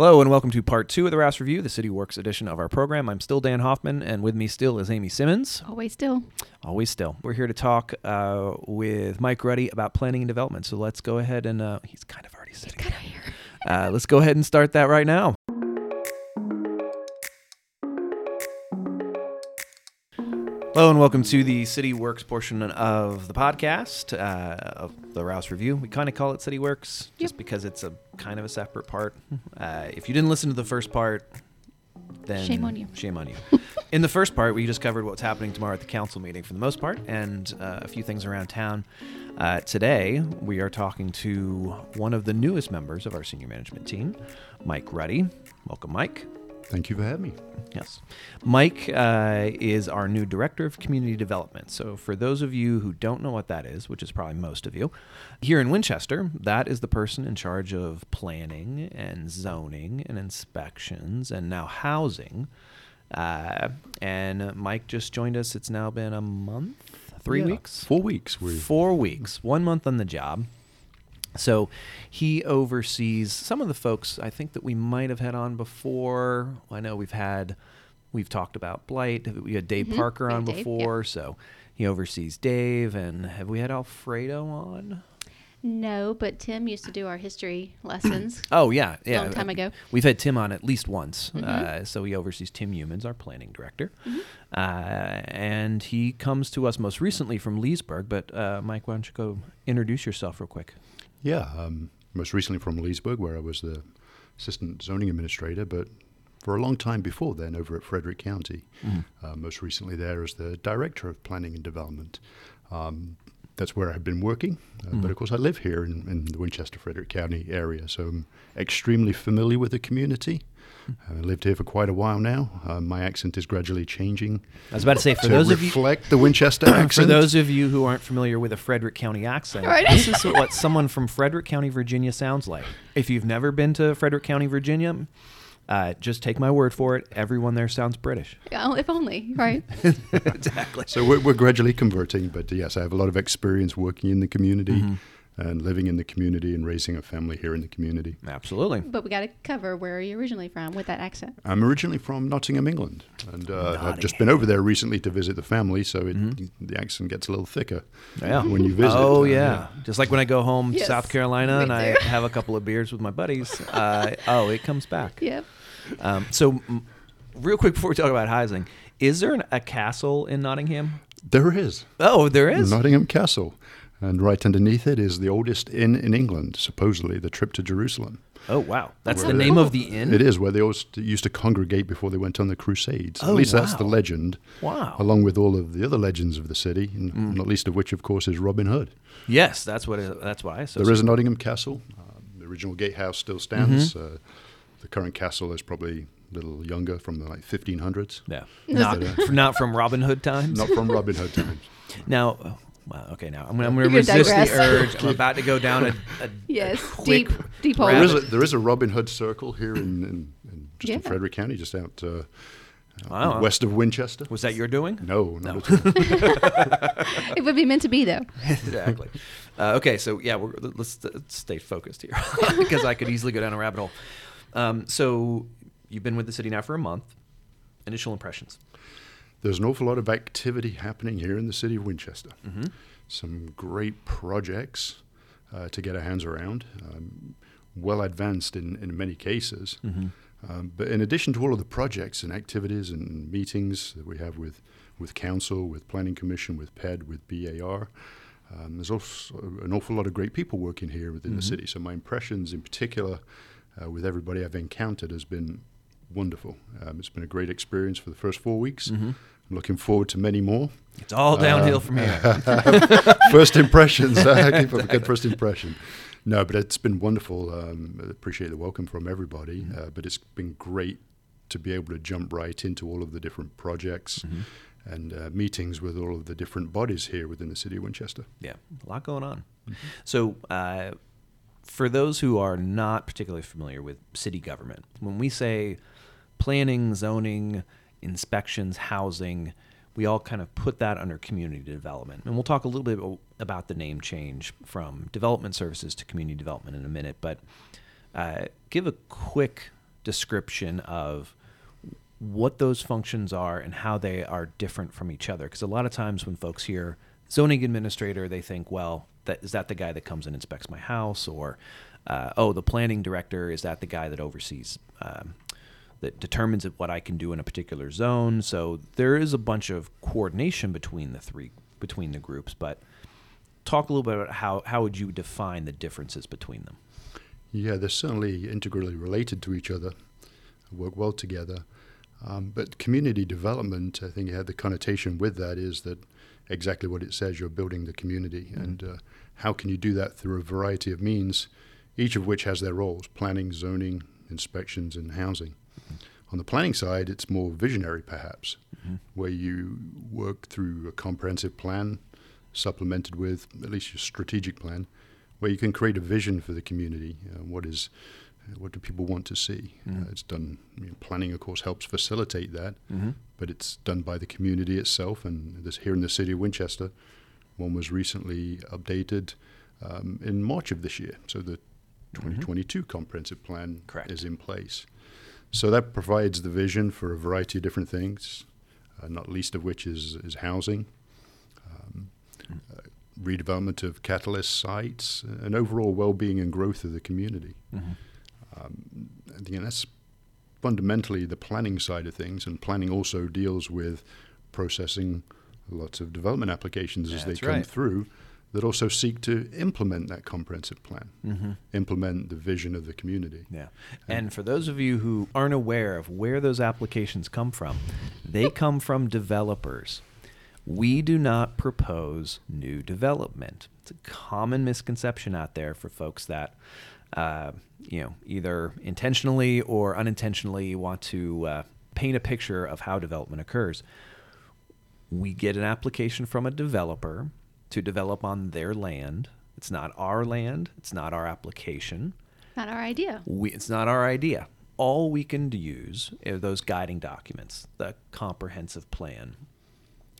Hello and welcome to part two of the Rouss Review, the City Works edition of our program. I'm still Dan Hoffman, and with me still is Amy Simmons. Always still. Always still. We're here to talk uh, with Mike Ruddy about planning and development. So let's go ahead and uh, he's kind of already sitting. Get out here. Uh, let's go ahead and start that right now. Hello and welcome to the City Works portion of the podcast uh, of the Rouss Review. We kind of call it City Works just Yep. because it's a kind of a separate part. Uh, if you didn't listen to the first part, then Shame on you. Shame on you. In the first part, we just covered what's happening tomorrow at the council meeting for the most part, and uh, a few things around town. Uh, today, we are talking to one of the newest members of our senior management team, Mike Ruddy. Welcome, Mike. Thank you for having me. Yes. Mike uh, is our new director of community development. So, for those of you who don't know what that is, which is probably most of you, here in Winchester, that is the person in charge of planning and zoning and inspections and now housing. Uh, and Mike just joined us. It's now been a month, three Yeah, weeks, Four weeks. We four weeks, one month on the job. So he oversees some of the folks I think that we might have had on before. I know we've had, we've talked about Blight. We had Dave Mhm. Parker on Dave, yeah. before. So he oversees Dave. And have we had Alfredo on? No, but Tim used to do our history lessons Oh, yeah. a Yeah. long time ago. We've had Tim on at least once. Mhm. Uh, so he oversees Tim Youmans, our planning director. Mhm. Uh, and he comes to us most recently from Leesburg. But uh, Mike, why don't you go introduce yourself real quick? Yeah, um, most recently from Leesburg, where I was the assistant zoning administrator, but for a long time before then over at Frederick County. Uh, most recently there as the director of planning and development. Um, that's where I've been working, uh, Mhm. but of course I live here in, in the Winchester Frederick County area, so I'm extremely familiar with the community. I've lived here for quite a while now. Uh, my accent is gradually changing I was about to say, for to those of you, reflect the Winchester accent. For those of you who aren't familiar with a Frederick County accent, Right. this is what someone from Frederick County, Virginia sounds like. If you've never been to Frederick County, Virginia, uh, just take my word for it. Everyone there sounds British. Oh, if only, right? exactly. So we're, we're gradually converting, but yes, I have a lot of experience working in the community Mhm. and living in the community and raising a family here in the community. Absolutely. but we got to cover where are you originally from with that accent. I'm originally from Nottingham, England, and uh, I've just been over there recently to visit the family, so it, Mhm. the accent gets a little thicker Yeah. when you visit. Oh Uh, yeah. Just like when I go home to Yes, South Carolina and I have a couple of beers with my buddies. Uh, oh, it comes back. Yep. Um, so, m- real quick before we talk about housing, is there an, a castle in Nottingham? There is Oh, there is. Nottingham Castle, and right underneath it is the oldest inn in England, supposedly the trip to Jerusalem. oh wow, that's the name of the inn. It is where they always used to congregate before they went on the Crusades. Oh, At least that's the legend. Wow. along with all of the other legends of the city, and Mm. not least of which, of course, is Robin Hood. Yes, that's what. It, that's why. There is a Nottingham Castle. Um, the original gatehouse still stands. Mm-hmm. Uh, the current castle is probably a little younger, from the like 1500s, Yeah, No. not, not from Robin Hood times. not from Robin Hood times. Now, oh, well, okay. Now I'm gonna, I'm gonna You're resist the urge. I'm about to go down a, a Yes. a quick deep, deep hole. rabbit. There is, a, there is a Robin Hood circle here in, in, in just in Frederick County, just out uh, Wow. west of Winchester. Was that your doing? No, No. not at all. It would be meant to be though. exactly. Uh, okay, so yeah, we're, let's, let's stay focused here because I could easily go down a rabbit hole. Um, so you've been with the city now for a month. Initial impressions. There's an awful lot of activity happening here in the city of Winchester. Mm-hmm. some great projects uh, to get our hands around, um, well advanced in, in many cases. Mm-hmm. Um, but in addition to all of the projects and activities and meetings that we have with, with council, with planning commission, with PED, with BAR, um, there's also an awful lot of great people working here within the Mhm. city. So my impressions, in particular, uh, with everybody I've encountered, has been wonderful. Um, it's been a great experience for the first four weeks. Mm-hmm. I'm looking forward to many more. It's all downhill Uh, from here. first impressions. Keep up a good first impression. No, but it's been wonderful. Um, appreciate the welcome from everybody. Mm-hmm. Uh, but it's been great to be able to jump right into all of the different projects Mhm. and uh, meetings with all of the different bodies here within the city of Winchester. Yeah, a lot going on. So, uh, for those who are not particularly familiar with city government, when we say planning, zoning, inspections, housing, we all kind of put that under community development. And we'll talk a little bit about the name change from development services to community development in a minute. But uh, give a quick description of what those functions are and how they are different from each other. Because a lot of times when folks hear zoning administrator, they think, well, that is that the guy that comes and inspects my house, or uh, oh, the planning director is that the guy that oversees. Um, that determines what I can do in a particular zone. So there is a bunch of coordination between the three between the groups. But talk a little bit about how how would you define the differences between them? Yeah, they're certainly integrally related to each other, work well together. Um, but community development, I think, had the connotation with that is that exactly what it says. You're building the community, Mm. and uh, how can you do that through a variety of means, each of which has their roles: planning, zoning, inspections, and housing. On the planning side, it's more visionary, perhaps, where you work through a comprehensive plan, supplemented with at least your strategic plan, where you can create a vision for the community. Uh, what is, what do people want to see? Uh, it's done. You know, planning, of course, helps facilitate that, Mm-hmm. but it's done by the community itself. And this here in the city of Winchester, one was recently updated um, in March of this year. So the 2022 comprehensive plan Correct. is in place. So that provides the vision for a variety of different things, uh, not least of which is, is housing, um, uh, redevelopment of catalyst sites, and overall well-being and growth of the community. Mm-hmm. Um, and again, that's fundamentally the planning side of things, and planning also deals with processing lots of development applications as they come right. through that also seek to implement that comprehensive plan, Mm-hmm. implement the vision of the community. Yeah. And for those of you who aren't aware of where those applications come from, they come from developers. We do not propose new development. It's a common misconception out there for folks that, uh, you know, either intentionally or unintentionally want to uh, paint a picture of how development occurs. We get an application from a developer to develop on their land. It's not our land. It's not our application Not our idea. we, it's not our idea. All we can use are those guiding documents, the comprehensive plan,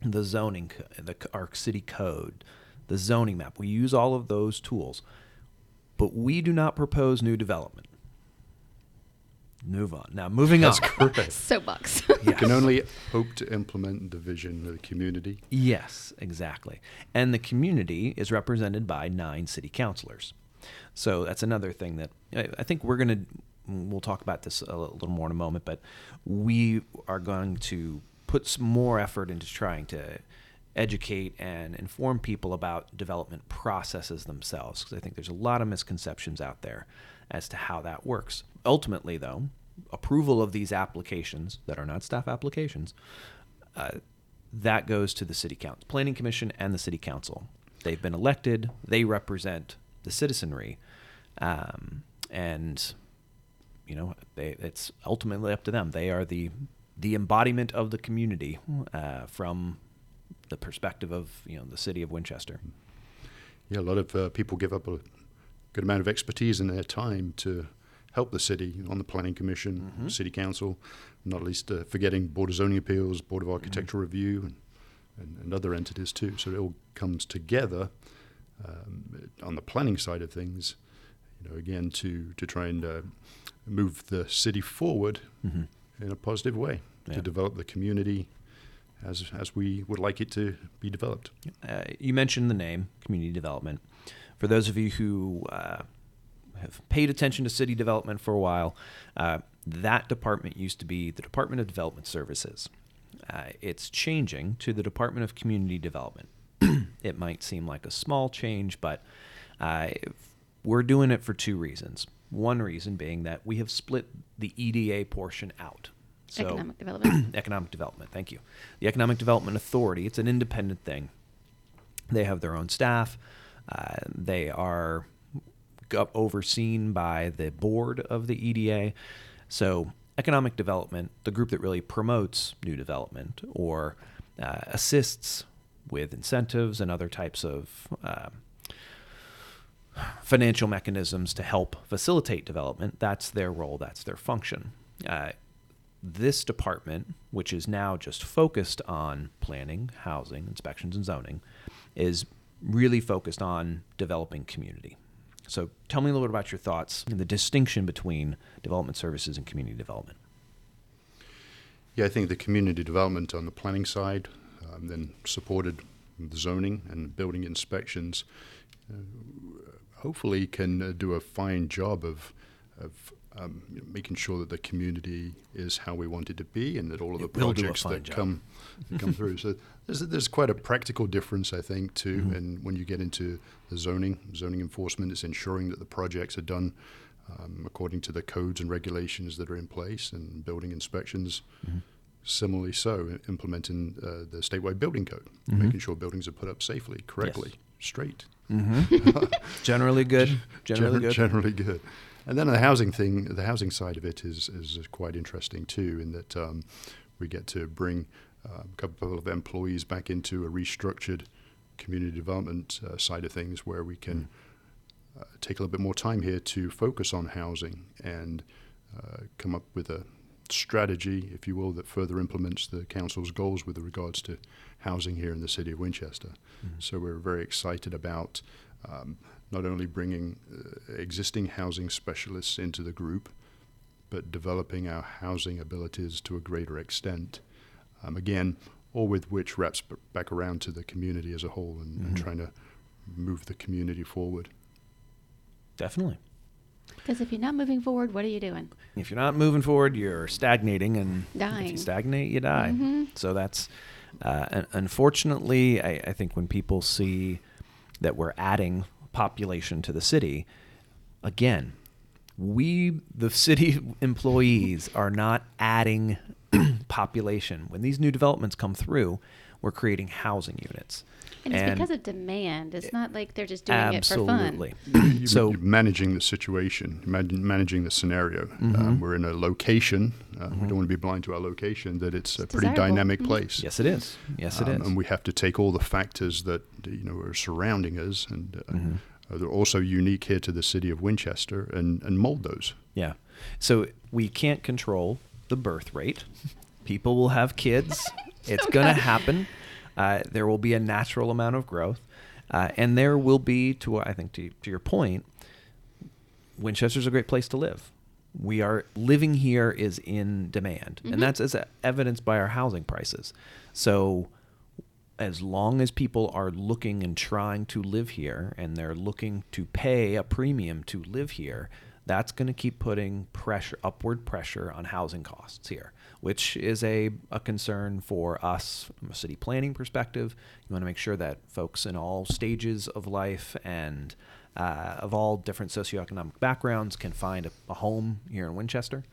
the zoning, the our city code, the zoning map. We use all of those tools, but we do not propose new development. Move on. Now, moving That's on. correct. Soapbox. You can only hope to implement the vision of the community. Yes, exactly. And the community is represented by nine city councilors. So that's another thing that I I think we're going to, we'll talk about this a little more in a moment, but we are going to put some more effort into trying to educate and inform people about development processes themselves because I think there's a lot of misconceptions out there as to how that works. Ultimately, though, approval of these applications that are not staff applications uh, that goes to the city council, planning commission, and the city council. They've been elected. They represent the citizenry, um, and you know they, it's ultimately up to them. They are the the embodiment of the community uh, from the perspective of you know the city of Winchester. Yeah, a lot of uh, people give up a good amount of expertise in their time to help the city on the planning commission, Mhm. city council, not least uh, forgetting board of zoning appeals, board of architectural review, and, and, and other entities too. So it all comes together um, on the planning side of things. You know, again to to try and uh, move the city forward Mhm. in a positive way Yeah. to develop the community as as we would like it to be developed. Uh, you mentioned the name community development. For those of you who uh, have paid attention to city development for a while, uh, that department used to be the Department of Development Services. Uh, it's changing to the Department of Community Development. it might seem like a small change, but uh, we're doing it for two reasons. One reason being that we have split the EDA portion out. So, Economic development. economic development. Thank you. The Economic Development Authority. It's an independent thing. They have their own staff. Uh, they are overseen by the board of the EDA. So, economic development, the group that really promotes new development or uh, assists with incentives and other types of uh, financial mechanisms to help facilitate development, that's their role, that's their function. Uh, this department, which is now just focused on planning, housing, inspections, and zoning, is really focused on developing community. So tell me a little bit about your thoughts and the distinction between development services and community development. Yeah, I think the community development on the planning side, um, then supported the zoning and building inspections, uh, hopefully can uh, do a fine job of of um, you know, making sure that the community is how we want it to be, and that all of the It projects that job. come that come through. So there's there's quite a practical difference, I think, too. Mm-hmm. And when you get into the zoning, zoning enforcement, it's ensuring that the projects are done um, according to the codes and regulations that are in place, and building inspections. Mm-hmm. Similarly, so implementing uh, the statewide building code, Mm-hmm. making sure buildings are put up safely, correctly, straight. Generally good. Generally Gener- good. Generally good. And then the housing thing, the housing side of it is is quite interesting too, in that um, we get to bring uh, a couple of employees back into a restructured community development uh, side of things, where we can uh, take a little bit more time here to focus on housing and uh, come up with a strategy, if you will, that further implements the council's goals with regards to housing here in the city of Winchester. So we're very excited about um, not only bringing uh, existing housing specialists into the group, but developing our housing abilities to a greater extent. Um, again, all with which wraps b- back around to the community as a whole and, and trying to move the community forward. Definitely. Because if you're not moving forward, what are you doing? If you're not moving forward, you're stagnating, and if Dying. you stagnate, you die. Mhm. So that's uh, unfortunately, I, I think when people see that we're adding population to the city, again, we the city employees are not adding population. When these new developments come through, we're creating housing units. And it's because of demand. It's not like they're just doing absolutely. it for fun. You- so you're managing the situation, man- managing the scenario. Um, we're in a location. Uh, We don't want to be blind to our location. That it's a It's pretty desirable. dynamic Mhm. place. yes, it is. Yes, it Um, is. And we have to take all the factors that you know are surrounding us, and uh, Mm-hmm. uh, they're also unique here to the city of Winchester, and, and mold those. Yeah. So we can't control the birth rate. People will have kids. It's going to happen. Uh, there will be a natural amount of growth. Uh, and there will be, to I think, to, to your point, Winchester's a great place to live. We are living here is in demand, Mhm. and that's as evidenced by our housing prices. So, as long as people are looking and trying to live here, and they're looking to pay a premium to live here, that's going to keep putting pressure, upward pressure on housing costs here, which is a, a concern for us from a city planning perspective. You want to make sure that folks in all stages of life and uh, of all different socioeconomic backgrounds can find a, a home here in Winchester.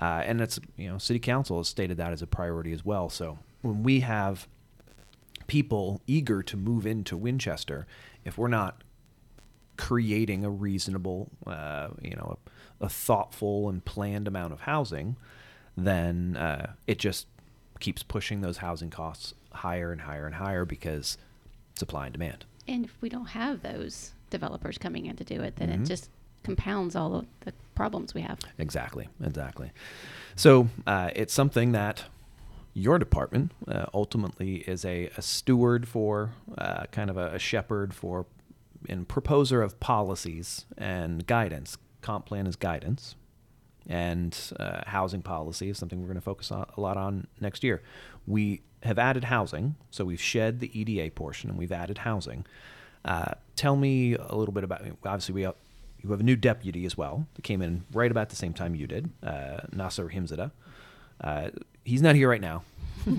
Uh, and it's, you know, city council has stated that as a priority as well. So when we have people eager to move into Winchester, if we're not creating a reasonable, uh, you know, a, a thoughtful and planned amount of housing, then uh, it just keeps pushing those housing costs higher and higher and higher because supply and demand. And if we don't have those developers coming in to do it, then Mhm. it just compounds all of the problems we have. Exactly, exactly. So uh, it's something that your department uh, ultimately is a, a steward for, uh, kind of a, a shepherd for, and proposer of policies and guidance. Comp plan is guidance, and uh, housing policy is something we're going to focus on, a lot on next year. We have added housing, so we've shed the EDA portion and we've added housing. Uh, tell me a little bit about. Obviously, we have, you have a new deputy as well that came in right about the same time you did, uh, Nasser Himzada. Uh, he's not here right now,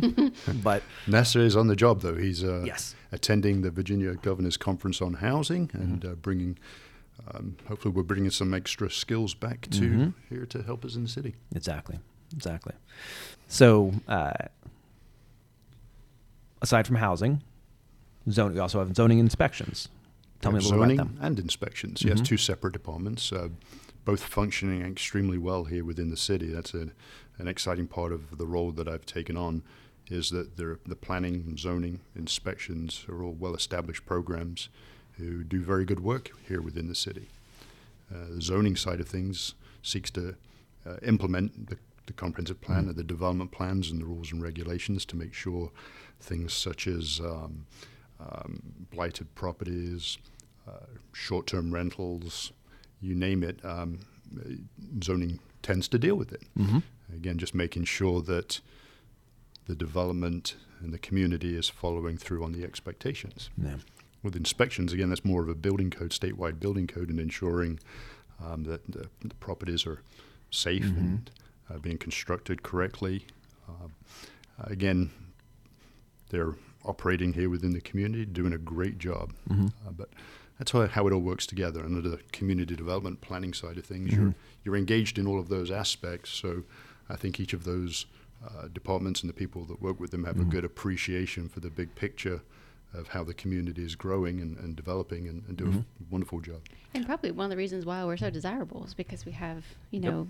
but Nasser is on the job, though. He's uh, Yes. attending the Virginia Governors Conference on Housing and uh, bringing, um, hopefully, we're bringing some extra skills back to Mhm. here to help us in the city. Exactly. Exactly. So, uh, aside from housing, zone, we also have zoning inspections. Tell me a little zoning about them. and inspections. Yes, Mhm. two separate departments, uh, both functioning extremely well here within the city. That's a, an exciting part of the role that I've taken on. Is that the planning, zoning, inspections are all well-established programs who do very good work here within the city. Uh, the zoning side of things seeks to uh, implement the, the comprehensive plan and the development plans and the rules and regulations to make sure things such as um, um, blighted properties, uh, short-term rentals, you name it. Um, zoning tends to deal with it. Mm-hmm. Again, just making sure that the development and the community is following through on the expectations. Yeah. With inspections, again, that's more of a building code, statewide building code, and ensuring um, that the, the properties are safe Mhm. and uh, being constructed correctly. Um, again, they're operating here within the community, doing a great job. Mhm. Uh, but that's how, how it all works together. And under the community development planning side of things, Mhm. you're you're engaged in all of those aspects. So I think each of those uh, departments and the people that work with them have a good appreciation for the big picture of how the community is growing and, and developing and, and do Mhm. a wonderful job. And probably one of the reasons why we're so desirable is because we have, you Yep. know,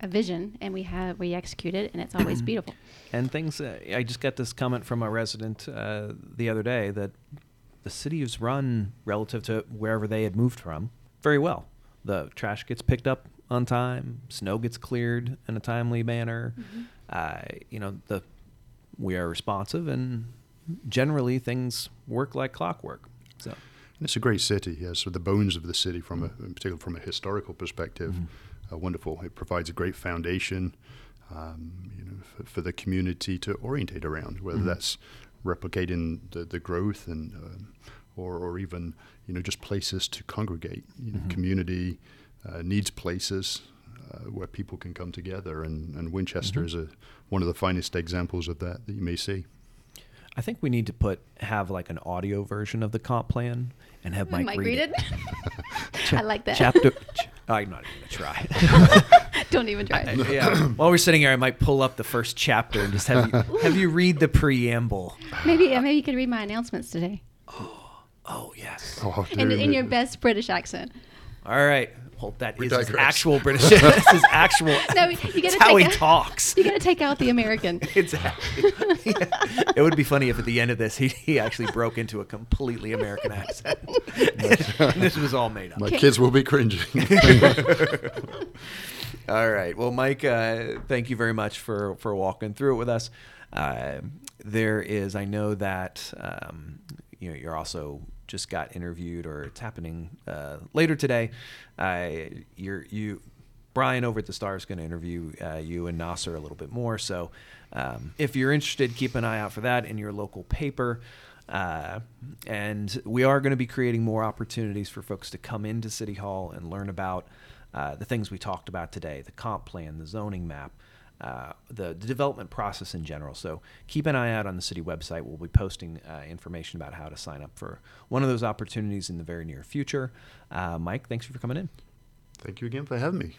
a vision and we have we execute it and it's always beautiful. And things, uh, I just got this comment from a resident uh, the other day that the city is run relative to wherever they had moved from very well. The trash gets picked up on time, snow gets cleared in a timely manner. Uh, you know, the we are responsive, and generally things work like clockwork. So, And it's a great city, yes. So the bones of the city, from a, in particular from a historical perspective, Mhm. uh, wonderful. It provides a great foundation, um, you know, for, for the community to orientate around, whether Mhm. that's replicating the, the growth and um, or, or even you know just places to congregate. You know, Mhm. Community uh, needs places uh, where people can come together, and, and Winchester Mhm. is a one of the finest examples of that that you may see. I think we need to put have like an audio version of the comp plan and have Mike, Mike read, read it. it. I like that. Chapter. ch- I'm not even gonna try. Don't even try. it. yeah. While we're sitting here, I might pull up the first chapter and just have you have you read the preamble. Maybe uh, maybe you could read my announcements today Oh yes. Oh, in, dude, in your best British accent. All right. Well, that We is his actual British. this is actual. No, you That's gotta how he a- talks. You got to take out the American. Exactly. it would be funny if at the end of this he, he actually broke into a completely American accent. this was all made up. My Okay. kids will be cringing. All right. Well, Mike, uh, thank you very much for for walking through it with us. Uh, there is, I know that um, you know you're also just got interviewed, or it's happening uh, later today. Uh, you're you. Brian over at the Star is going to interview uh, you and Nasser a little bit more. So, um, if you're interested, keep an eye out for that in your local paper. Uh, and we are going to be creating more opportunities for folks to come into City Hall and learn about uh, the things we talked about today the comp plan, the zoning map, uh, the, the development process in general. So keep an eye out on the city website. We'll be posting uh, information about how to sign up for one of those opportunities in the very near future. Uh, Mike, thanks for coming in. Thank you again for having me.